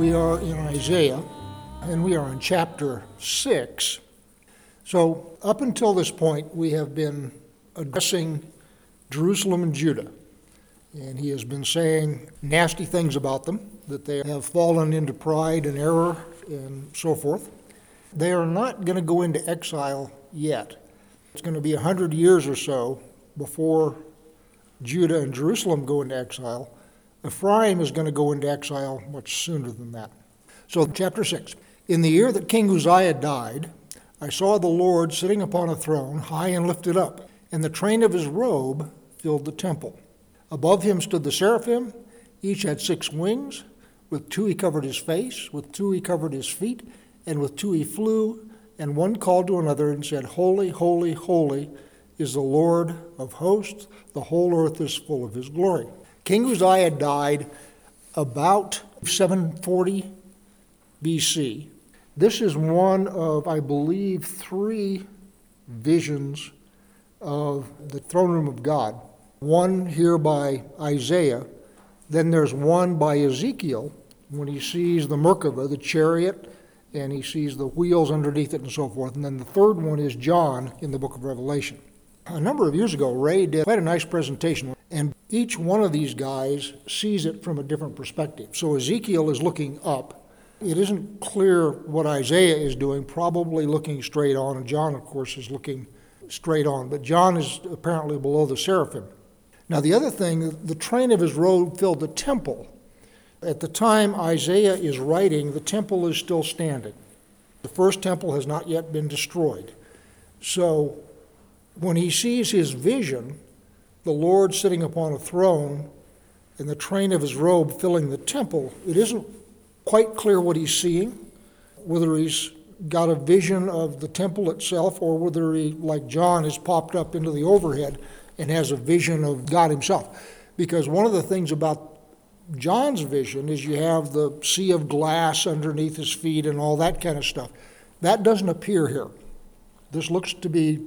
We are in Isaiah, and we are in chapter 6. So, up until this point, we have been addressing Jerusalem and Judah. And he has been saying nasty things about them, that they have fallen into pride and error and so forth. They are not going to go into exile yet. It's going to be a hundred years or so before Judah and Jerusalem go into exile. Ephraim is going to go into exile much sooner than that. So, chapter 6. In the year that King Uzziah died, I saw the Lord sitting upon a throne, high and lifted up, and the train of his robe filled the temple. Above him stood the seraphim. Each had six wings. With two he covered his face, with two he covered his feet, and with two he flew. And one called to another and said, Holy, holy, holy is the Lord of hosts. The whole earth is full of his glory. King Uzziah died about 740 BC. This is one of, I believe, three visions of the throne room of God. One here by Isaiah, then there's one by Ezekiel when he sees the Merkabah, the chariot, and he sees the wheels underneath it and so forth. And then the third one is John in the book of Revelation. A number of years ago, Ray did quite a nice presentation, and each one of these guys sees it from a different perspective. So Ezekiel is looking up. It isn't clear what Isaiah is doing, probably looking straight on, and John, of course, is looking straight on. But John is apparently below the seraphim. Now, the other thing, the train of his robe filled the temple. At the time Isaiah is writing, the temple is still standing. The first temple has not yet been destroyed. So, when he sees his vision, the Lord sitting upon a throne and the train of his robe filling the temple, it isn't quite clear what he's seeing, whether he's got a vision of the temple itself or whether he, like John, has popped up into the overhead and has a vision of God himself. Because one of the things about John's vision is you have the sea of glass underneath his feet and all that kind of stuff. That doesn't appear here. This looks to be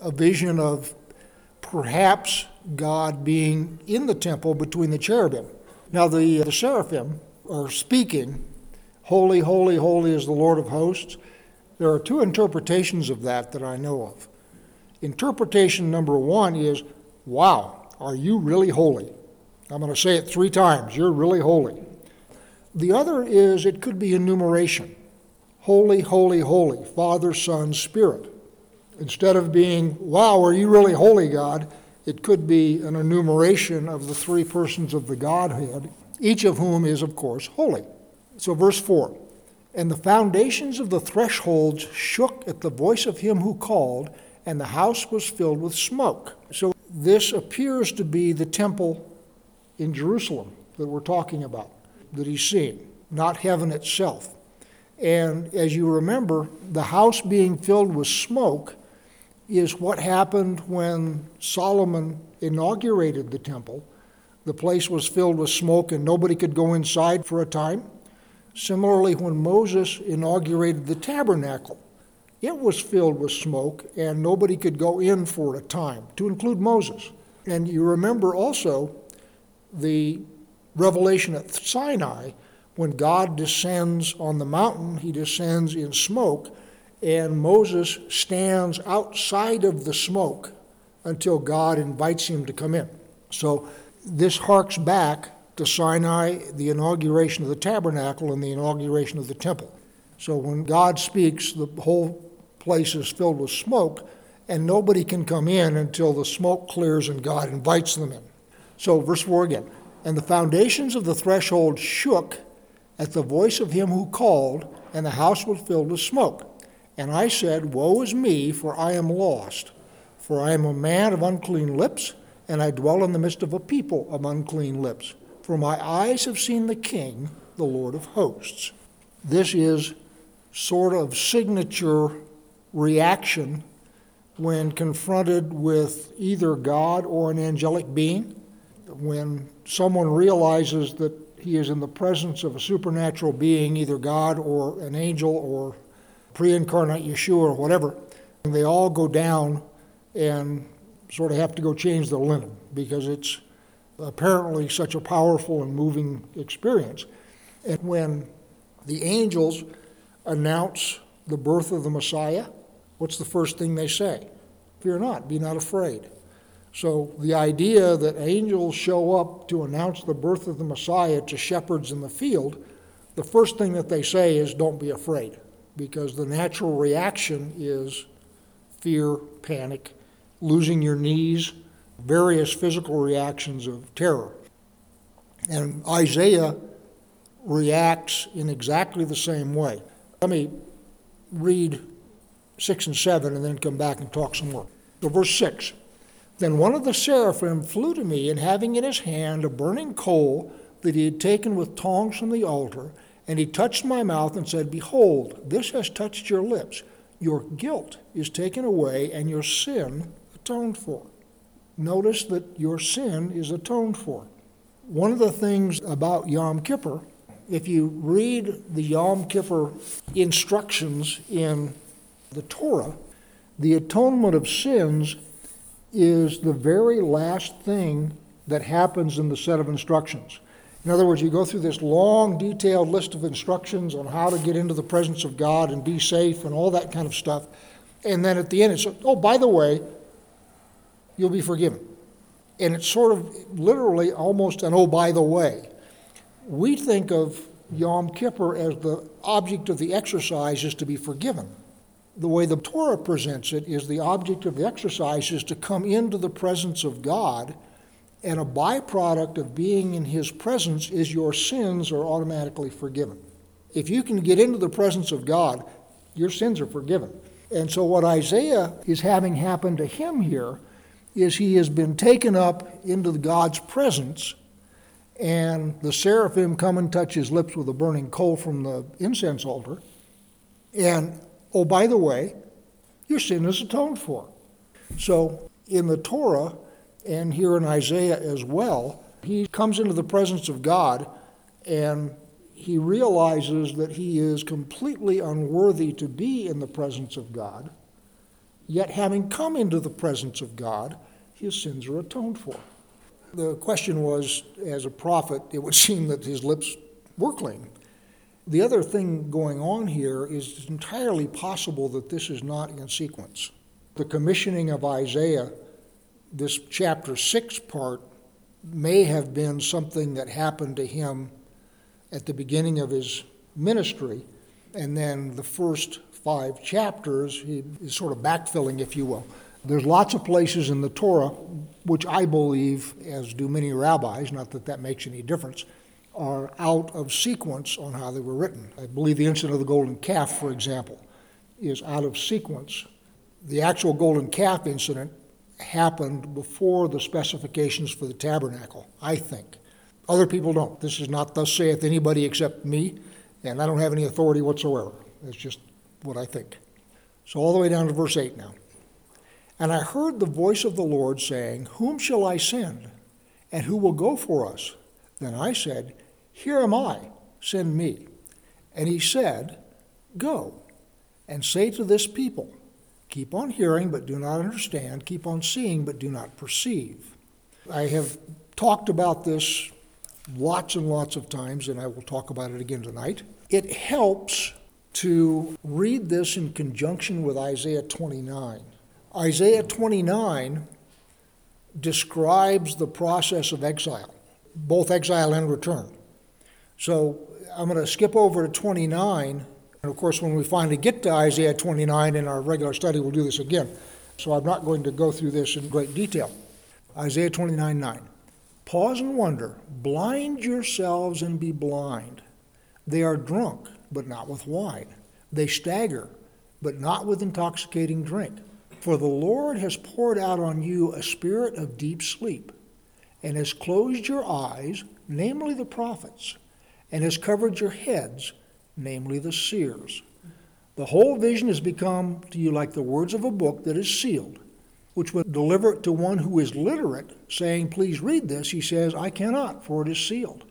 a vision of perhaps God being in the temple between the cherubim. Now, the, uh, the seraphim are speaking, Holy, holy, holy is the Lord of hosts. There are two interpretations of that that I know of. Interpretation number one is, Wow, are you really holy? I'm going to say it three times. You're really holy. The other is, it could be enumeration Holy, holy, holy, Father, Son, Spirit. Instead of being, wow, are you really holy, God? It could be an enumeration of the three persons of the Godhead, each of whom is, of course, holy. So, verse 4 And the foundations of the thresholds shook at the voice of him who called, and the house was filled with smoke. So, this appears to be the temple in Jerusalem that we're talking about, that he's seeing, not heaven itself. And as you remember, the house being filled with smoke is what happened when Solomon inaugurated the temple. The place was filled with smoke and nobody could go inside for a time. Similarly, when Moses inaugurated the tabernacle, it was filled with smoke and nobody could go in for a time, to include Moses. And you remember also the revelation at Sinai when God descends on the mountain, he descends in smoke and Moses stands outside of the smoke until God invites him to come in. So this harks back to Sinai, the inauguration of the tabernacle, and the inauguration of the temple. So when God speaks, the whole place is filled with smoke, and nobody can come in until the smoke clears and God invites them in. So, verse 4 again. And the foundations of the threshold shook at the voice of him who called, and the house was filled with smoke. And I said, Woe is me, for I am lost. For I am a man of unclean lips, and I dwell in the midst of a people of unclean lips. For my eyes have seen the King, the Lord of hosts. This is sort of signature reaction when confronted with either God or an angelic being. When someone realizes that he is in the presence of a supernatural being, either God or an angel or pre incarnate Yeshua or whatever, and they all go down and sort of have to go change their linen because it's apparently such a powerful and moving experience. And when the angels announce the birth of the Messiah, what's the first thing they say? Fear not, be not afraid. So the idea that angels show up to announce the birth of the Messiah to shepherds in the field, the first thing that they say is, don't be afraid, because the natural reaction is fear, panic, losing your knees, various physical reactions of terror. And Isaiah reacts in exactly the same way. Let me read 6 and 7 and then come back and talk some more. So, verse 6 Then one of the seraphim flew to me, and having in his hand a burning coal that he had taken with tongs from the altar, and he touched my mouth and said, Behold, this has touched your lips. Your guilt is taken away, and your sin atoned for. Notice that your sin is atoned for. One of the things about Yom Kippur, if you read the Yom Kippur instructions in the Torah, the atonement of sins is the very last thing that happens in the set of instructions. In other words, you go through this long, detailed list of instructions on how to get into the presence of God and be safe and all that kind of stuff. And then at the end, it's, oh, by the way, you'll be forgiven. And it's sort of literally almost an oh, by the way. We think of Yom Kippur as the object of the exercise is to be forgiven. The way the Torah presents it is the object of the exercise is to come into the presence of God and a byproduct of being in His presence is your sins are automatically forgiven. If you can get into the presence of God, your sins are forgiven. And so, what Isaiah is having happen to him here is he has been taken up into God's presence, and the seraphim come and touch his lips with a burning coal from the incense altar. And, oh, by the way, your sin is atoned for. So, in the Torah, and here in Isaiah as well, he comes into the presence of God and he realizes that he is completely unworthy to be in the presence of God, yet having come into the presence of God, his sins are atoned for. The question was, as a prophet, it would seem that his lips were clean. The other thing going on here is it's entirely possible that this is not in sequence. The commissioning of Isaiah this chapter 6 part may have been something that happened to him at the beginning of his ministry, and then the first five chapters, he is sort of backfilling, if you will. There's lots of places in the Torah, which I believe, as do many rabbis, not that that makes any difference, are out of sequence on how they were written. I believe the incident of the golden calf, for example, is out of sequence. The actual golden calf incident happened before the specifications for the tabernacle, I think. Other people don't. This is not thus saith anybody except me, and I don't have any authority whatsoever. It's just what I think. So, all the way down to verse 8 now. And I heard the voice of the Lord saying, Whom shall I send? And who will go for us? Then I said, Here am I, send me. And he said, Go and say to this people, Keep on hearing, but do not understand. Keep on seeing, but do not perceive. I have talked about this lots and lots of times, and I will talk about it again tonight. It helps to read this in conjunction with Isaiah 29. Isaiah 29 describes the process of exile, both exile and return. So I'm going to skip over to 29 and of course, when we finally get to Isaiah 29 in our regular study, we'll do this again. So I'm not going to go through this in great detail. Isaiah 29 9. Pause and wonder, blind yourselves and be blind. They are drunk, but not with wine. They stagger, but not with intoxicating drink. For the Lord has poured out on you a spirit of deep sleep, and has closed your eyes, namely the prophets, and has covered your heads namely the seers. The whole vision has become to you like the words of a book that is sealed, which would deliver it to one who is literate, saying, Please read this. He says, I cannot, for it is sealed.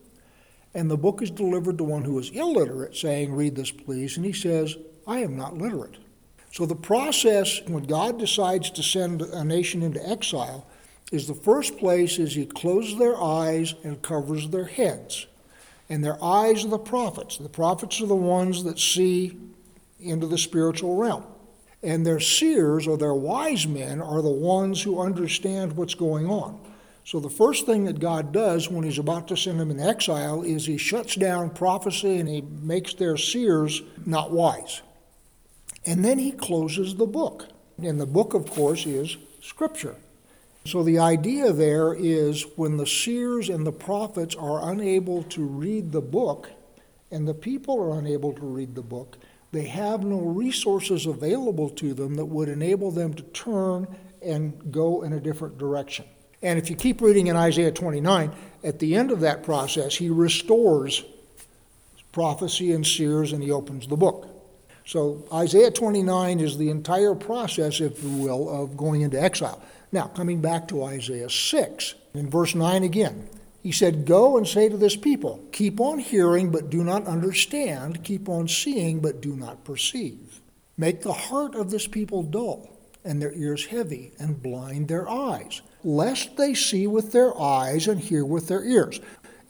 And the book is delivered to one who is illiterate, saying, Read this, please. And he says, I am not literate. So the process, when God decides to send a nation into exile, is the first place is he closes their eyes and covers their heads. And their eyes are the prophets. The prophets are the ones that see into the spiritual realm. And their seers or their wise men are the ones who understand what's going on. So the first thing that God does when he's about to send them in exile is he shuts down prophecy and he makes their seers not wise. And then he closes the book. And the book, of course, is Scripture. So the idea there is when the seers and the prophets are unable to read the book, and the people are unable to read the book, they have no resources available to them that would enable them to turn and go in a different direction. And if you keep reading in Isaiah 29, at the end of that process, he restores prophecy and seers and he opens the book. So Isaiah 29 is the entire process, if you will, of going into exile. Now, coming back to Isaiah 6, in verse 9 again, he said, Go and say to this people, Keep on hearing, but do not understand. Keep on seeing, but do not perceive. Make the heart of this people dull, and their ears heavy, and blind their eyes, lest they see with their eyes and hear with their ears.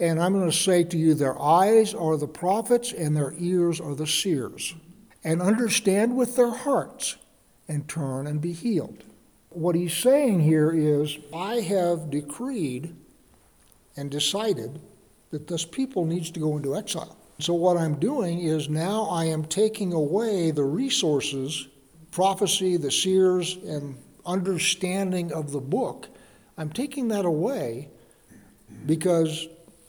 And I'm going to say to you, their eyes are the prophets, and their ears are the seers, and understand with their hearts, and turn and be healed. What he's saying here is, I have decreed and decided that this people needs to go into exile. So what I'm doing is now I am taking away the resources, prophecy, the seers, and understanding of the book. I'm taking that away because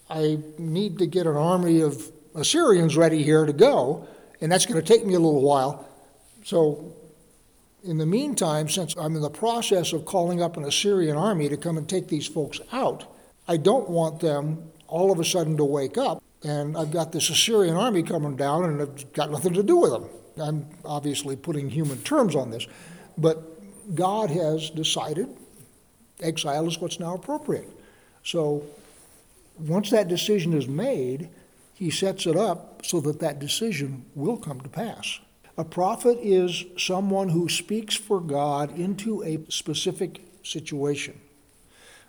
I need to get an army of Assyrians ready here to go, and that's going to take me a little while. So in the meantime, since I'm in the process of calling up an Assyrian army to come and take these folks out, I don't want them all of a sudden to wake up and I've got this Assyrian army coming down and I've got nothing to do with them. I'm obviously putting human terms on this, but God has decided exile is what's now appropriate. So once that decision is made, he sets it up so that that decision will come to pass. A prophet is someone who speaks for God into a specific situation.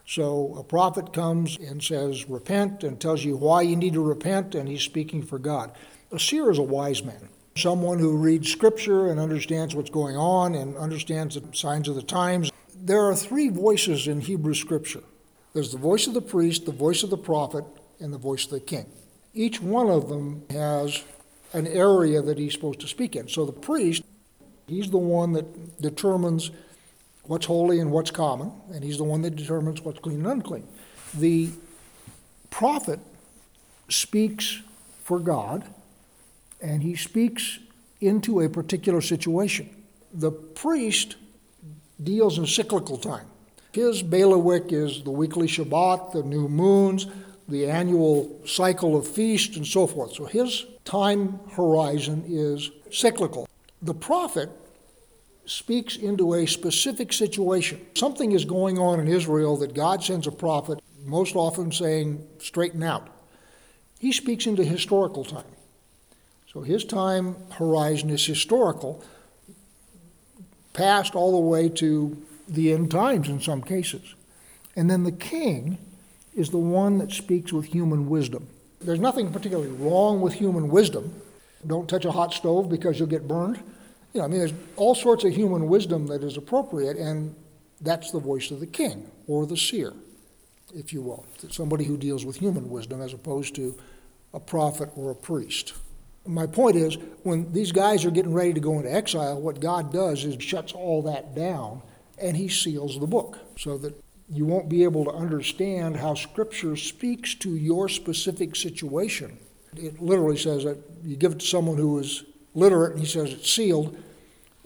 So a prophet comes and says, Repent, and tells you why you need to repent, and he's speaking for God. A seer is a wise man, someone who reads scripture and understands what's going on and understands the signs of the times. There are three voices in Hebrew scripture there's the voice of the priest, the voice of the prophet, and the voice of the king. Each one of them has an area that he's supposed to speak in. So the priest, he's the one that determines what's holy and what's common, and he's the one that determines what's clean and unclean. The prophet speaks for God, and he speaks into a particular situation. The priest deals in cyclical time. His bailiwick is the weekly Shabbat, the new moons, the annual cycle of feast, and so forth. So his time horizon is cyclical. The prophet speaks into a specific situation. Something is going on in Israel that God sends a prophet, most often saying, straighten out. He speaks into historical time. So his time horizon is historical, past all the way to the end times in some cases. And then the king is the one that speaks with human wisdom. There's nothing particularly wrong with human wisdom. Don't touch a hot stove because you'll get burned. You know, I mean, there's all sorts of human wisdom that is appropriate, and that's the voice of the king or the seer, if you will. Somebody who deals with human wisdom as opposed to a prophet or a priest. My point is, when these guys are getting ready to go into exile, what God does is shuts all that down and he seals the book so that you won't be able to understand how Scripture speaks to your specific situation. It literally says that you give it to someone who is literate and he says it's sealed,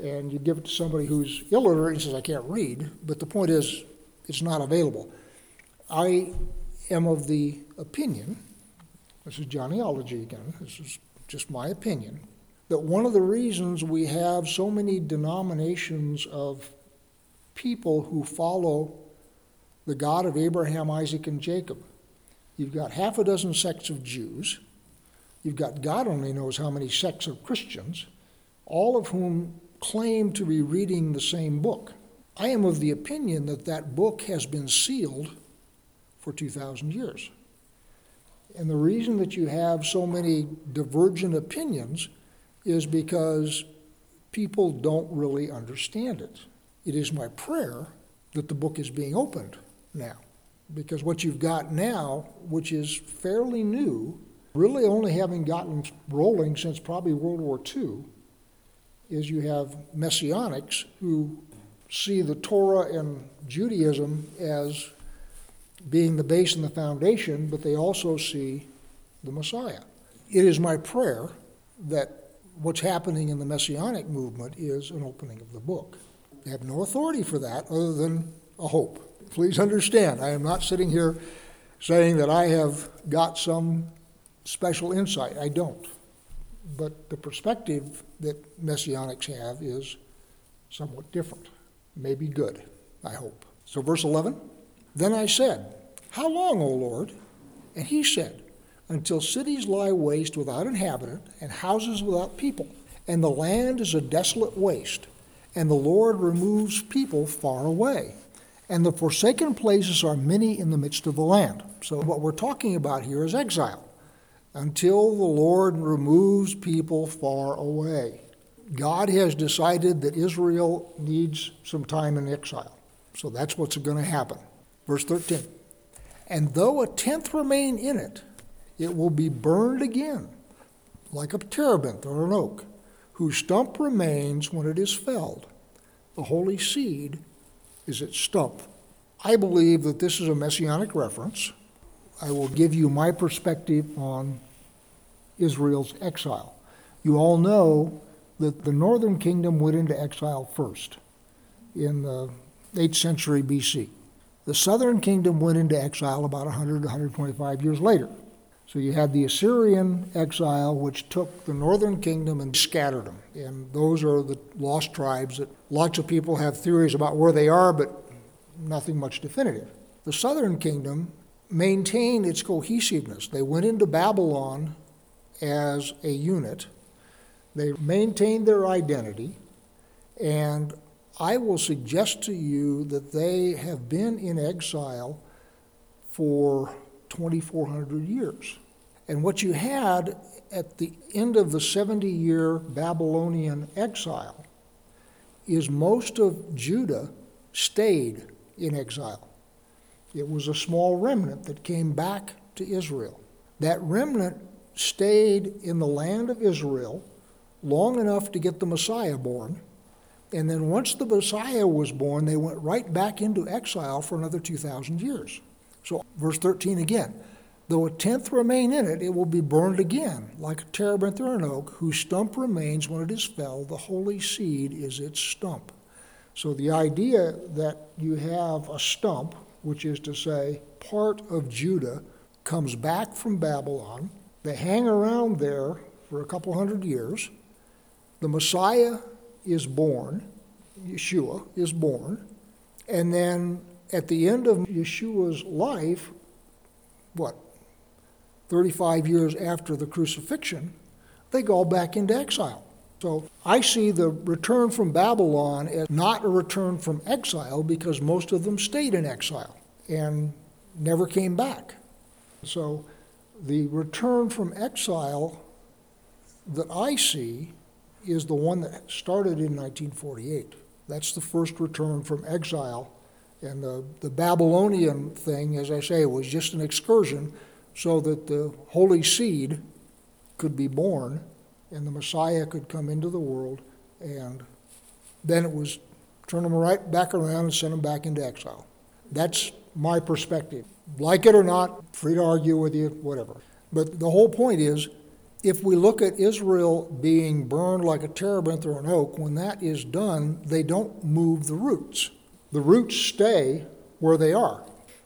and you give it to somebody who's illiterate and he says, I can't read. But the point is, it's not available. I am of the opinion, this is Johnnyology again, this is just my opinion, that one of the reasons we have so many denominations of people who follow the God of Abraham, Isaac, and Jacob. You've got half a dozen sects of Jews. You've got God only knows how many sects of Christians, all of whom claim to be reading the same book. I am of the opinion that that book has been sealed for 2,000 years. And the reason that you have so many divergent opinions is because people don't really understand it. It is my prayer that the book is being opened now. Because what you've got now, which is fairly new, really only having gotten rolling since probably World War II, is you have messianics who see the Torah and Judaism as being the base and the foundation, but they also see the Messiah. It is my prayer that what's happening in the messianic movement is an opening of the book. I have no authority for that other than a hope. Please understand, I am not sitting here saying that I have got some special insight. I don't. But the perspective that messianics have is somewhat different. Maybe good, I hope. So, verse 11 Then I said, How long, O Lord? And he said, Until cities lie waste without inhabitant, and houses without people, and the land is a desolate waste, and the Lord removes people far away. And the forsaken places are many in the midst of the land. So, what we're talking about here is exile until the Lord removes people far away. God has decided that Israel needs some time in exile. So that's what's going to happen. Verse 13. And though a tenth remain in it, it will be burned again, like a terebinth or an oak, whose stump remains when it is felled. The holy seed is its stump. I believe that this is a messianic reference. I will give you my perspective on Israel's exile. You all know that the northern kingdom went into exile first in the 8th century BC. The southern kingdom went into exile about 100 to 125 years later. So you had the Assyrian exile, which took the northern kingdom and scattered them. And those are the lost tribes that lots of people have theories about where they are, but nothing much definitive. The southern kingdom maintained its cohesiveness. They went into Babylon as a unit. They maintained their identity, and I will suggest to you that they have been in exile for 2,400 years. And what you had at the end of the 70 year Babylonian exile is most of Judah stayed in exile. It was a small remnant that came back to Israel. That remnant stayed in the land of Israel long enough to get the Messiah born. And then once the Messiah was born, they went right back into exile for another 2,000 years. So, verse 13 again though a tenth remain in it, it will be burned again, like a terebinth or an oak, whose stump remains when it is felled. The holy seed is its stump. So, the idea that you have a stump, which is to say, part of Judah, comes back from Babylon they hang around there for a couple hundred years. The Messiah is born, Yeshua is born, and then at the end of Yeshua's life, what, 35 years after the crucifixion, they go back into exile. So I see the return from Babylon as not a return from exile because most of them stayed in exile and never came back. So the return from exile that I see is the one that started in 1948. That's the first return from exile. And the, the Babylonian thing, as I say, was just an excursion so that the holy seed could be born and the Messiah could come into the world. And then it was turn them right back around and send them back into exile. That's my perspective. Like it or not, free to argue with you, whatever. But the whole point is if we look at Israel being burned like a terebinth or an oak, when that is done, they don't move the roots. The roots stay where they are.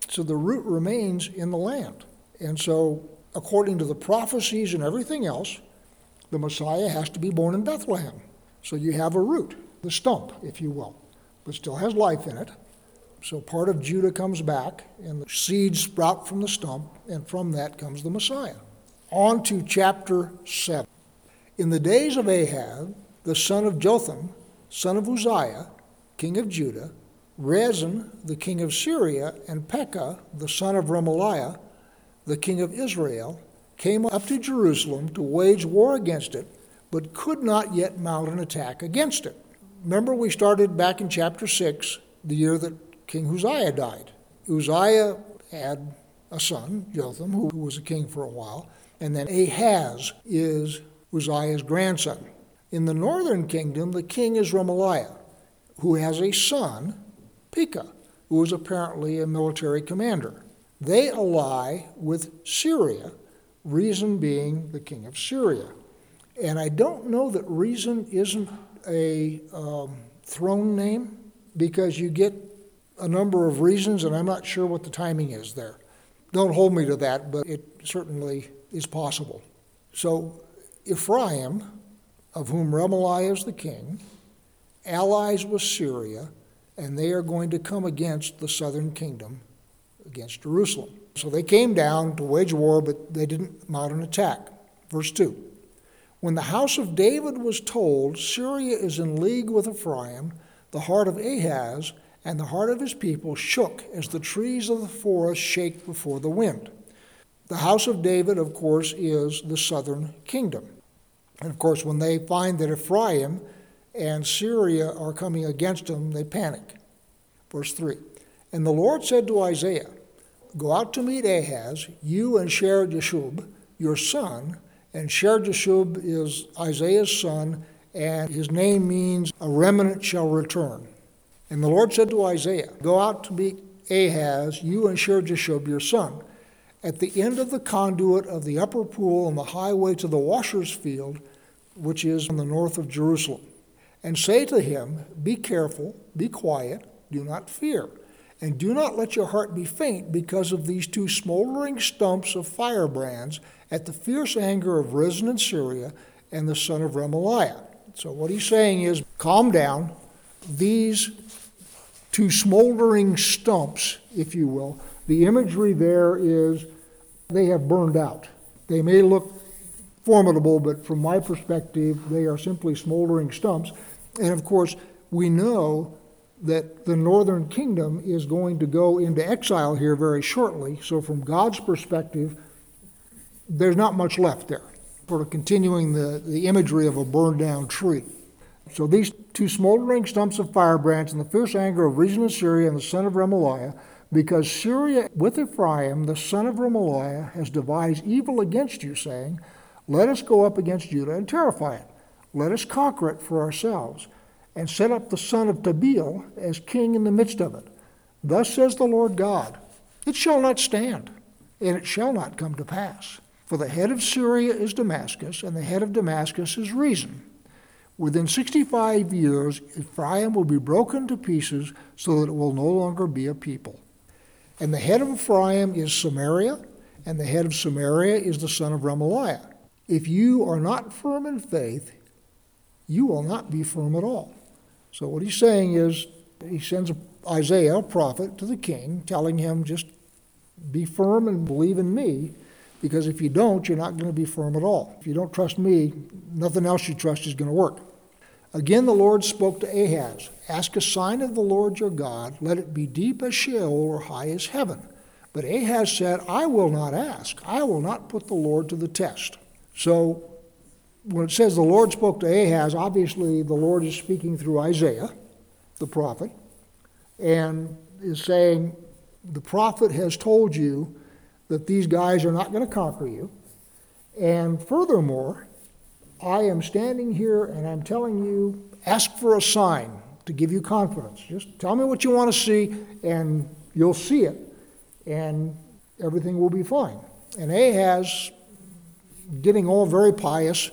So the root remains in the land. And so, according to the prophecies and everything else, the Messiah has to be born in Bethlehem. So you have a root, the stump, if you will, but still has life in it. So part of Judah comes back, and the seeds sprout from the stump, and from that comes the Messiah. On to chapter 7. In the days of Ahaz, the son of Jotham, son of Uzziah, king of Judah, Rezin, the king of Syria, and Pekah, the son of Remaliah, the king of Israel, came up to Jerusalem to wage war against it, but could not yet mount an attack against it. Remember, we started back in chapter 6, the year that King Uzziah died. Uzziah had a son, Jotham, who was a king for a while, and then Ahaz is Uzziah's grandson. In the northern kingdom, the king is Remaliah, who has a son, Pekah, who is apparently a military commander. They ally with Syria, Rezin being the king of Syria. And I don't know that Rezin isn't a um, throne name because you get a number of Rezins, and I'm not sure what the timing is there. Don't hold me to that, but it certainly is possible. So Ephraim, of whom Remaliah is the king, allies with Syria, and they are going to come against the southern kingdom, against Jerusalem. So they came down to wage war, but they didn't mount an attack. Verse 2 When the house of David was told, Syria is in league with Ephraim, the heart of Ahaz and the heart of his people shook as the trees of the forest shake before the wind. The house of David, of course, is the southern kingdom. And of course, when they find that Ephraim and Syria are coming against them, they panic. Verse 3 And the Lord said to Isaiah, Go out to meet Ahaz, you and Shear Jashub, your son. And Shear Jashub is Isaiah's son, and his name means a remnant shall return. And the Lord said to Isaiah, Go out to meet Ahaz, you and Shear Jashub, your son, at the end of the conduit of the upper pool on the highway to the washer's field, which is on the north of Jerusalem. And say to him, Be careful, be quiet, do not fear, and do not let your heart be faint because of these two smoldering stumps of firebrands at the fierce anger of Rezin in Syria and the son of Remaliah. So what he's saying is, calm down. These two smoldering stumps, if you will. The imagery there is they have burned out. They may look formidable, but from my perspective, they are simply smoldering stumps. And of course, we know that the northern kingdom is going to go into exile here very shortly. So, from God's perspective, there's not much left there, sort of continuing the, the imagery of a burned down tree. So these two smoldering stumps of firebrands and the fierce anger of Rezin of Syria and the son of Remaliah, because Syria with Ephraim, the son of Remaliah, has devised evil against you, saying, Let us go up against Judah and terrify it. Let us conquer it for ourselves, and set up the son of Tabeel as king in the midst of it. Thus says the Lord God, It shall not stand, and it shall not come to pass. For the head of Syria is Damascus, and the head of Damascus is Rezin. Within 65 years, Ephraim will be broken to pieces so that it will no longer be a people. And the head of Ephraim is Samaria, and the head of Samaria is the son of Remaliah. If you are not firm in faith, you will not be firm at all. So, what he's saying is, he sends Isaiah, a prophet, to the king, telling him, just be firm and believe in me, because if you don't, you're not going to be firm at all. If you don't trust me, nothing else you trust is going to work. Again, the Lord spoke to Ahaz Ask a sign of the Lord your God, let it be deep as Sheol or high as heaven. But Ahaz said, I will not ask. I will not put the Lord to the test. So, when it says the Lord spoke to Ahaz, obviously the Lord is speaking through Isaiah, the prophet, and is saying, The prophet has told you that these guys are not going to conquer you. And furthermore, I am standing here and I'm telling you, ask for a sign to give you confidence. Just tell me what you want to see, and you'll see it, and everything will be fine. And Ahaz, getting all very pious,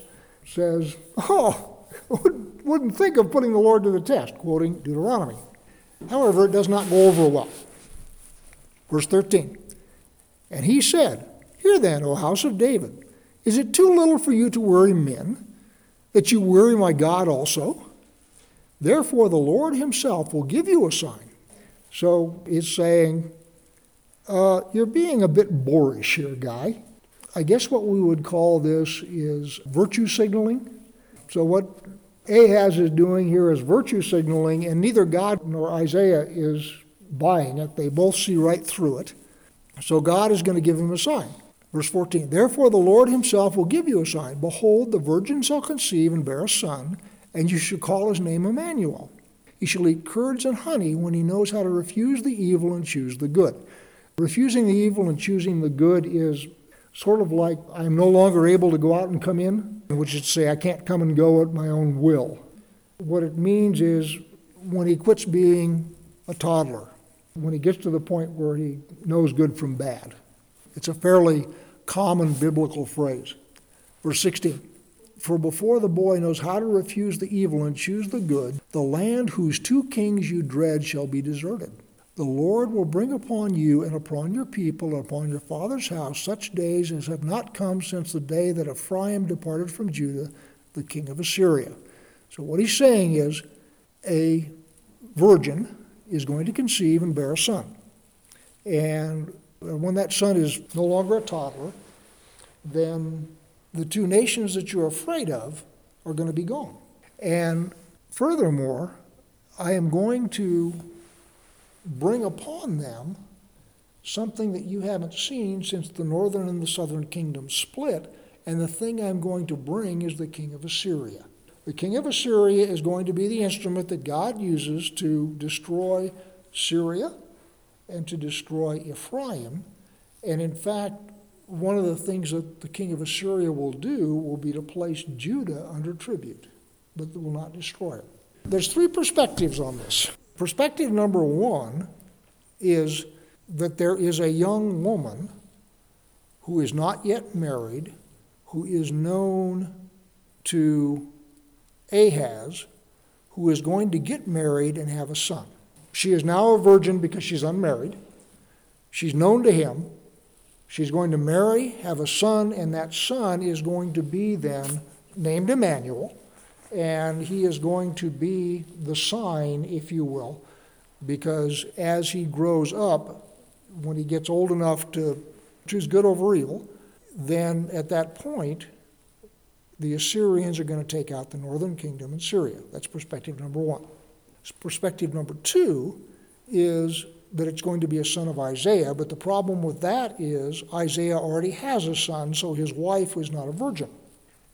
says, Oh, wouldn't think of putting the Lord to the test, quoting Deuteronomy. However, it does not go over well. Verse 13 And he said, Hear then, O house of David. Is it too little for you to worry men, that you worry my God also? Therefore, the Lord Himself will give you a sign. So it's saying, uh, You're being a bit boorish here, guy. I guess what we would call this is virtue signaling. So, what Ahaz is doing here is virtue signaling, and neither God nor Isaiah is buying it. They both see right through it. So, God is going to give him a sign. Verse 14 Therefore the Lord himself will give you a sign. Behold, the virgin shall conceive and bear a son, and you shall call his name Emmanuel. He shall eat curds and honey when he knows how to refuse the evil and choose the good. Refusing the evil and choosing the good is sort of like I'm no longer able to go out and come in, which is to say I can't come and go at my own will. What it means is when he quits being a toddler, when he gets to the point where he knows good from bad. It's a fairly common biblical phrase. Verse 16 For before the boy knows how to refuse the evil and choose the good, the land whose two kings you dread shall be deserted. The Lord will bring upon you and upon your people and upon your father's house such days as have not come since the day that Ephraim departed from Judah, the king of Assyria. So, what he's saying is a virgin is going to conceive and bear a son. And when that son is no longer a toddler, then the two nations that you're afraid of are going to be gone. And furthermore, I am going to bring upon them something that you haven't seen since the northern and the southern kingdoms split. And the thing I'm going to bring is the king of Assyria. The king of Assyria is going to be the instrument that God uses to destroy Syria and to destroy Ephraim. And in fact, one of the things that the king of Assyria will do will be to place Judah under tribute, but will not destroy it. There's three perspectives on this. Perspective number one is that there is a young woman who is not yet married, who is known to Ahaz, who is going to get married and have a son. She is now a virgin because she's unmarried. She's known to him. She's going to marry, have a son, and that son is going to be then named Emmanuel, and he is going to be the sign, if you will, because as he grows up, when he gets old enough to choose good over evil, then at that point, the Assyrians are going to take out the northern kingdom in Syria. That's perspective number one. Perspective number two is that it's going to be a son of Isaiah, but the problem with that is Isaiah already has a son, so his wife was not a virgin.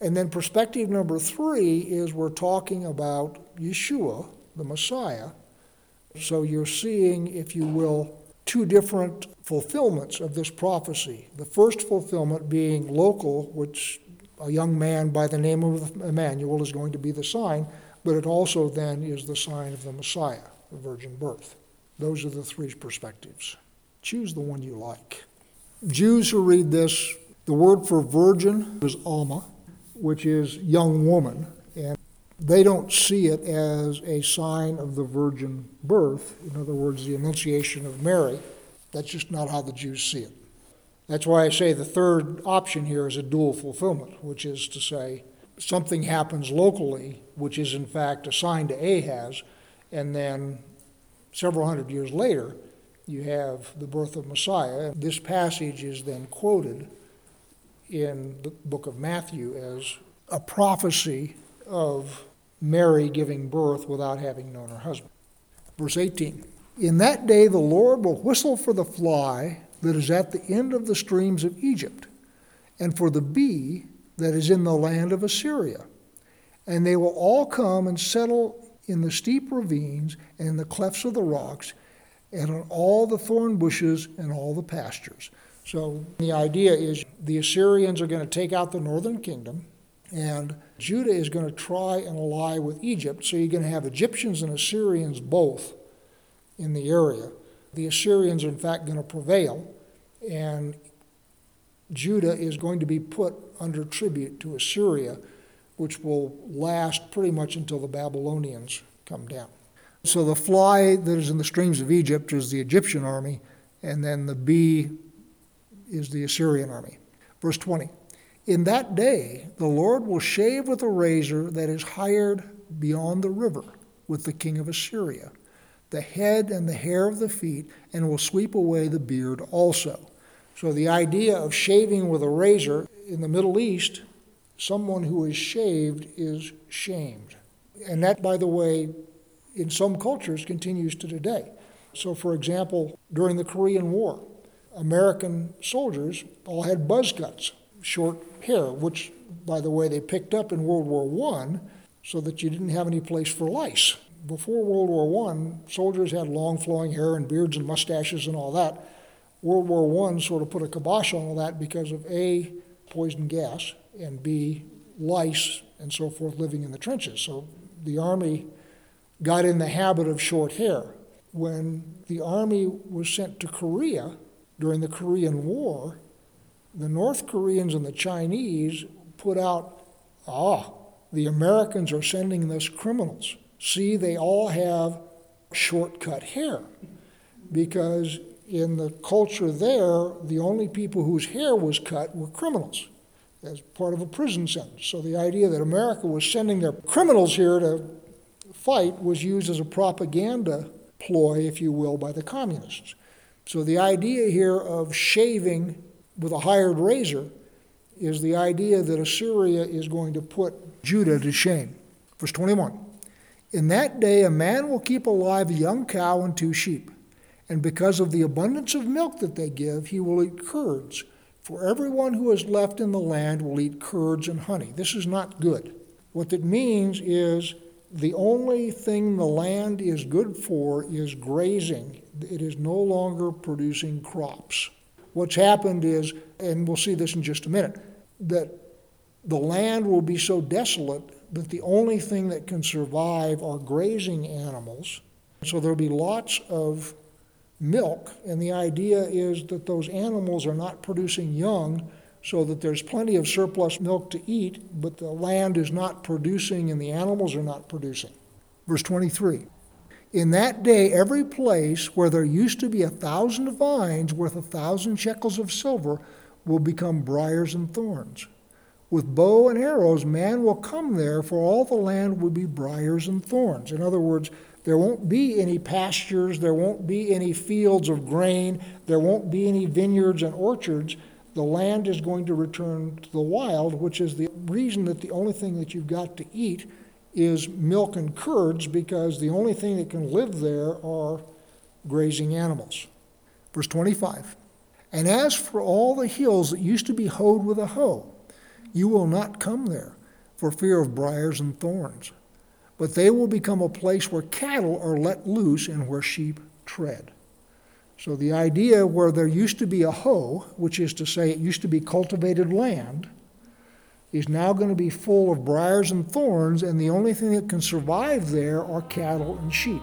And then perspective number three is we're talking about Yeshua, the Messiah. So you're seeing, if you will, two different fulfillments of this prophecy. The first fulfillment being local, which a young man by the name of Emmanuel is going to be the sign, but it also then is the sign of the Messiah, the virgin birth. Those are the three perspectives. Choose the one you like. Jews who read this, the word for virgin is Alma, which is young woman, and they don't see it as a sign of the virgin birth, in other words, the Annunciation of Mary. That's just not how the Jews see it. That's why I say the third option here is a dual fulfillment, which is to say something happens locally, which is in fact assigned to Ahaz, and then several hundred years later, you have the birth of Messiah. This passage is then quoted in the book of Matthew as a prophecy of Mary giving birth without having known her husband. Verse 18 In that day the Lord will whistle for the fly that is at the end of the streams of Egypt, and for the bee that is in the land of Assyria. And they will all come and settle in the steep ravines and in the clefts of the rocks, and on all the thorn bushes and all the pastures. So the idea is the Assyrians are going to take out the northern kingdom, and Judah is going to try and ally with Egypt. So you're going to have Egyptians and Assyrians both in the area. The Assyrians are, in fact, going to prevail, and Judah is going to be put under tribute to Assyria, which will last pretty much until the Babylonians come down. So the fly that is in the streams of Egypt is the Egyptian army, and then the bee is the Assyrian army. Verse 20 In that day, the Lord will shave with a razor that is hired beyond the river with the king of Assyria the head and the hair of the feet, and will sweep away the beard also. So, the idea of shaving with a razor in the Middle East, someone who is shaved is shamed. And that, by the way, in some cultures continues to today. So, for example, during the Korean War, American soldiers all had buzz cuts, short hair, which, by the way, they picked up in World War I so that you didn't have any place for lice. Before World War I, soldiers had long flowing hair and beards and mustaches and all that. World War I sort of put a kibosh on all that because of A, poison gas, and B, lice and so forth living in the trenches. So the Army got in the habit of short hair. When the Army was sent to Korea during the Korean War, the North Koreans and the Chinese put out, ah, the Americans are sending us criminals. See, they all have short-cut hair. Because in the culture there, the only people whose hair was cut were criminals as part of a prison sentence. So the idea that America was sending their criminals here to fight was used as a propaganda ploy, if you will, by the communists. So the idea here of shaving with a hired razor is the idea that Assyria is going to put Judah to shame. Verse 21 In that day, a man will keep alive a young cow and two sheep, and because of the abundance of milk that they give, he will eat curds. For everyone who is left in the land will eat curds and honey. This is not good. What that means is the only thing the land is good for is grazing. It is no longer producing crops. What's happened is, and we'll see this in just a minute, that the land will be so desolate that the only thing that can survive are grazing animals. So there'll be lots of milk, and the idea is that those animals are not producing young so that there's plenty of surplus milk to eat, but the land is not producing and the animals are not producing. Verse 23 In that day, every place where there used to be a thousand vines worth a thousand shekels of silver will become briars and thorns. With bow and arrows, man will come there, for all the land will be briars and thorns. In other words, there won't be any pastures, there won't be any fields of grain, there won't be any vineyards and orchards the land is going to return to the wild, which is the reason that the only thing that you've got to eat is milk and curds, because the only thing that can live there are grazing animals. Verse 25 And as for all the hills that used to be hoed with a hoe, you will not come there for fear of briars and thorns, but they will become a place where cattle are let loose and where sheep tread. So the idea where there used to be a hoe, which is to say it used to be cultivated land, is now going to be full of briars and thorns, and the only thing that can survive there are cattle and sheep.